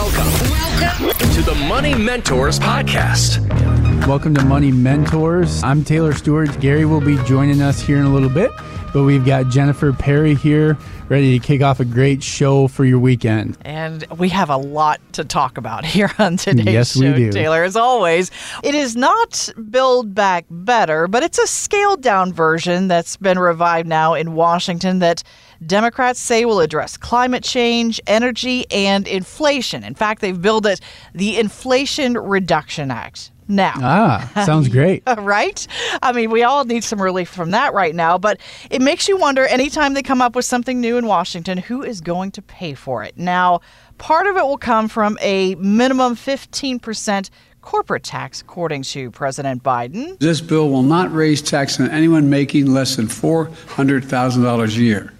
Welcome. Welcome to the Money Mentors Podcast. Welcome to Money Mentors. I'm Taylor Stewart. Gary will be joining us here in a little bit, but we've got Jennifer Perry here ready to kick off a great show for your weekend. And we have a lot to talk about here on today's yes, show, we do. Taylor. As always, it is not Build Back Better, but it's a scaled down version that's been revived now in Washington that Democrats say will address climate change, energy, and inflation. In fact, they've billed it the Inflation Reduction Act. Now, ah, sounds great. right? I mean, we all need some relief from that right now, but it makes you wonder anytime they come up with something new in Washington, who is going to pay for it? Now, part of it will come from a minimum 15% corporate tax, according to President Biden. This bill will not raise tax on anyone making less than $400,000 a year.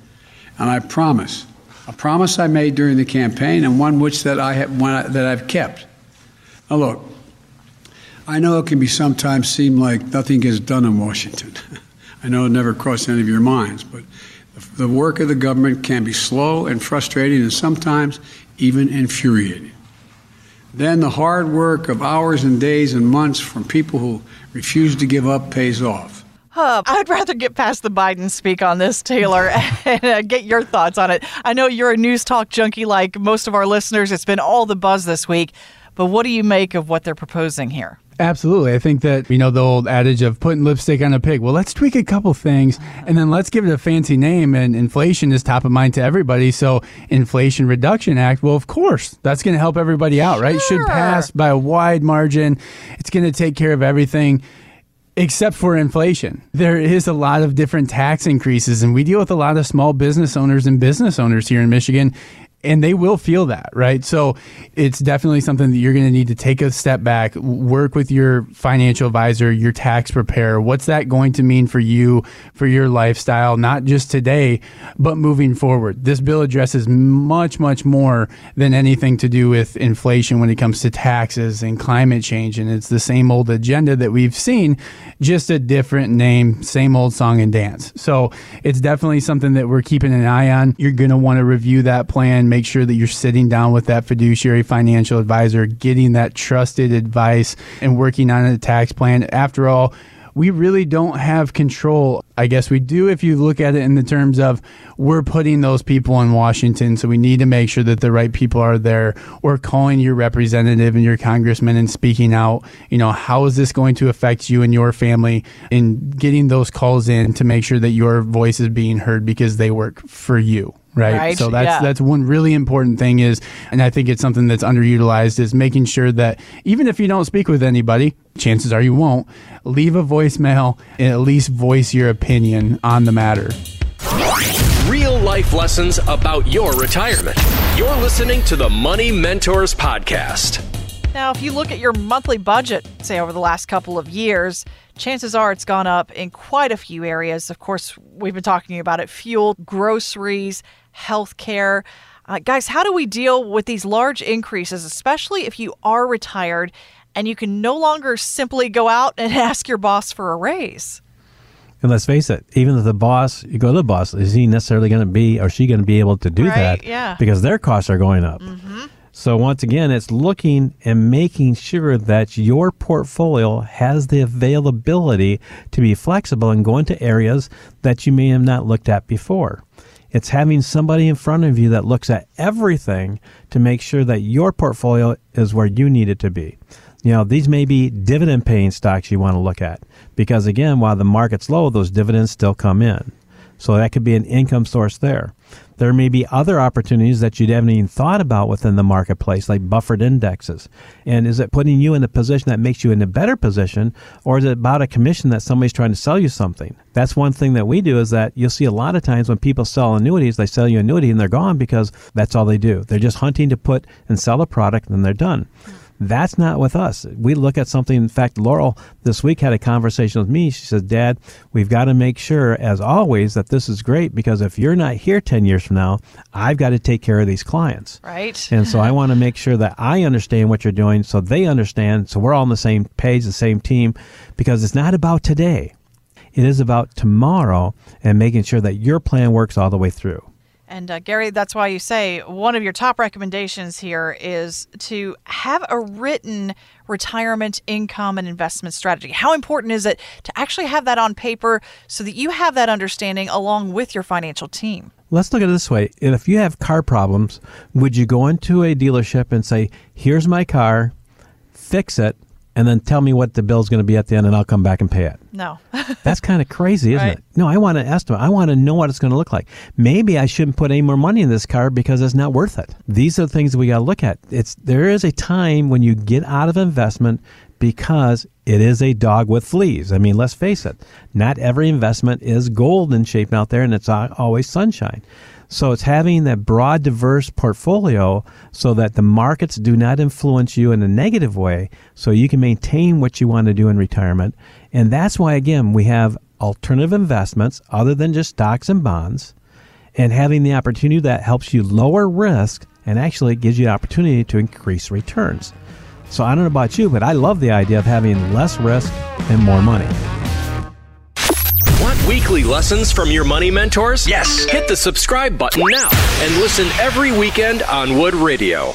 And I promise, a promise I made during the campaign and one which that I have, one that I've kept. Now look, I know it can be sometimes seem like nothing gets done in Washington. I know it never crossed any of your minds, but the work of the government can be slow and frustrating and sometimes even infuriating. Then the hard work of hours and days and months from people who refuse to give up pays off. Uh, I'd rather get past the Biden speak on this, Taylor, and uh, get your thoughts on it. I know you're a news talk junkie like most of our listeners. It's been all the buzz this week. But what do you make of what they're proposing here? Absolutely. I think that, you know, the old adage of putting lipstick on a pig. Well, let's tweak a couple things uh-huh. and then let's give it a fancy name. And inflation is top of mind to everybody. So, Inflation Reduction Act, well, of course, that's going to help everybody out, right? Should pass by a wide margin. It's going to take care of everything except for inflation. There is a lot of different tax increases, and we deal with a lot of small business owners and business owners here in Michigan and they will feel that, right? So it's definitely something that you're going to need to take a step back, work with your financial advisor, your tax preparer. What's that going to mean for you, for your lifestyle, not just today, but moving forward? This bill addresses much, much more than anything to do with inflation when it comes to taxes and climate change. And it's the same old agenda that we've seen, just a different name, same old song and dance. So it's definitely something that we're keeping an eye on. You're going to want to review that plan make sure that you're sitting down with that fiduciary financial advisor, getting that trusted advice, and working on a tax plan. After all, we really don't have control. I guess we do if you look at it in the terms of we're putting those people in Washington, so we need to make sure that the right people are there. Or calling your representative and your congressman and speaking out. You know, how is this going to affect you and your family? And getting those calls in to make sure that your voice is being heard because they work for you right? right? So that's yeah. that's one really important thing is, and I think it's something that's underutilized is making sure that even if you don't speak with anybody, chances are you won't, leave a voicemail and at least voice your opinion on the matter. Real life lessons about your retirement. You're listening to the Money Mentors podcast. Now, if you look at your monthly budget, say over the last couple of years, chances are it's gone up in quite a few areas. Of course, we've been talking about it fuel, groceries, healthcare. Uh, guys, how do we deal with these large increases, especially if you are retired and you can no longer simply go out and ask your boss for a raise? And let's face it, even if the boss, you go to the boss, is he necessarily going to be or she going to be able to do right, that? Yeah. Because their costs are going up. Mm-hmm. So once again, it's looking and making sure that your portfolio has the availability to be flexible and go into areas that you may have not looked at before. It's having somebody in front of you that looks at everything to make sure that your portfolio is where you need it to be. You know, these may be dividend paying stocks you want to look at because, again, while the market's low, those dividends still come in. So that could be an income source there. There may be other opportunities that you haven't even thought about within the marketplace, like buffered indexes. And is it putting you in a position that makes you in a better position, or is it about a commission that somebody's trying to sell you something? That's one thing that we do is that you'll see a lot of times when people sell annuities, they sell you annuity and they're gone because that's all they do. They're just hunting to put and sell a product and they're done. That's not with us. We look at something. In fact, Laurel this week had a conversation with me. She said, Dad, we've got to make sure, as always, that this is great because if you're not here 10 years from now, I've got to take care of these clients. Right. And so I want to make sure that I understand what you're doing so they understand. So we're all on the same page, the same team, because it's not about today. It is about tomorrow and making sure that your plan works all the way through. And uh, Gary, that's why you say one of your top recommendations here is to have a written retirement income and investment strategy. How important is it to actually have that on paper so that you have that understanding along with your financial team? Let's look at it this way. If you have car problems, would you go into a dealership and say, "Here's my car, fix it," and then tell me what the bill's going to be at the end and I'll come back and pay it. No. That's kind of crazy, isn't Right. it? No, I want to estimate. I want to know what it's going to look like. Maybe I shouldn't put any more money in this car because it's not worth it. These are the things that we got to look at. It's there is a time when you get out of investment because it is a dog with fleas. I mean, let's face it. Not every investment is golden shaped out there and it's al- always sunshine. So it's having that broad, diverse portfolio so that the markets do not influence you in a negative way, so you can maintain what you want to do in retirement. And that's why, again, we have alternative investments other than just stocks and bonds, and having the opportunity that helps you lower risk and actually gives you the opportunity to increase returns. So I don't know about you, but I love the idea of having less risk and more money. Want weekly lessons from your money mentors? Yes. Hit the subscribe button now and listen every weekend on Wood Radio.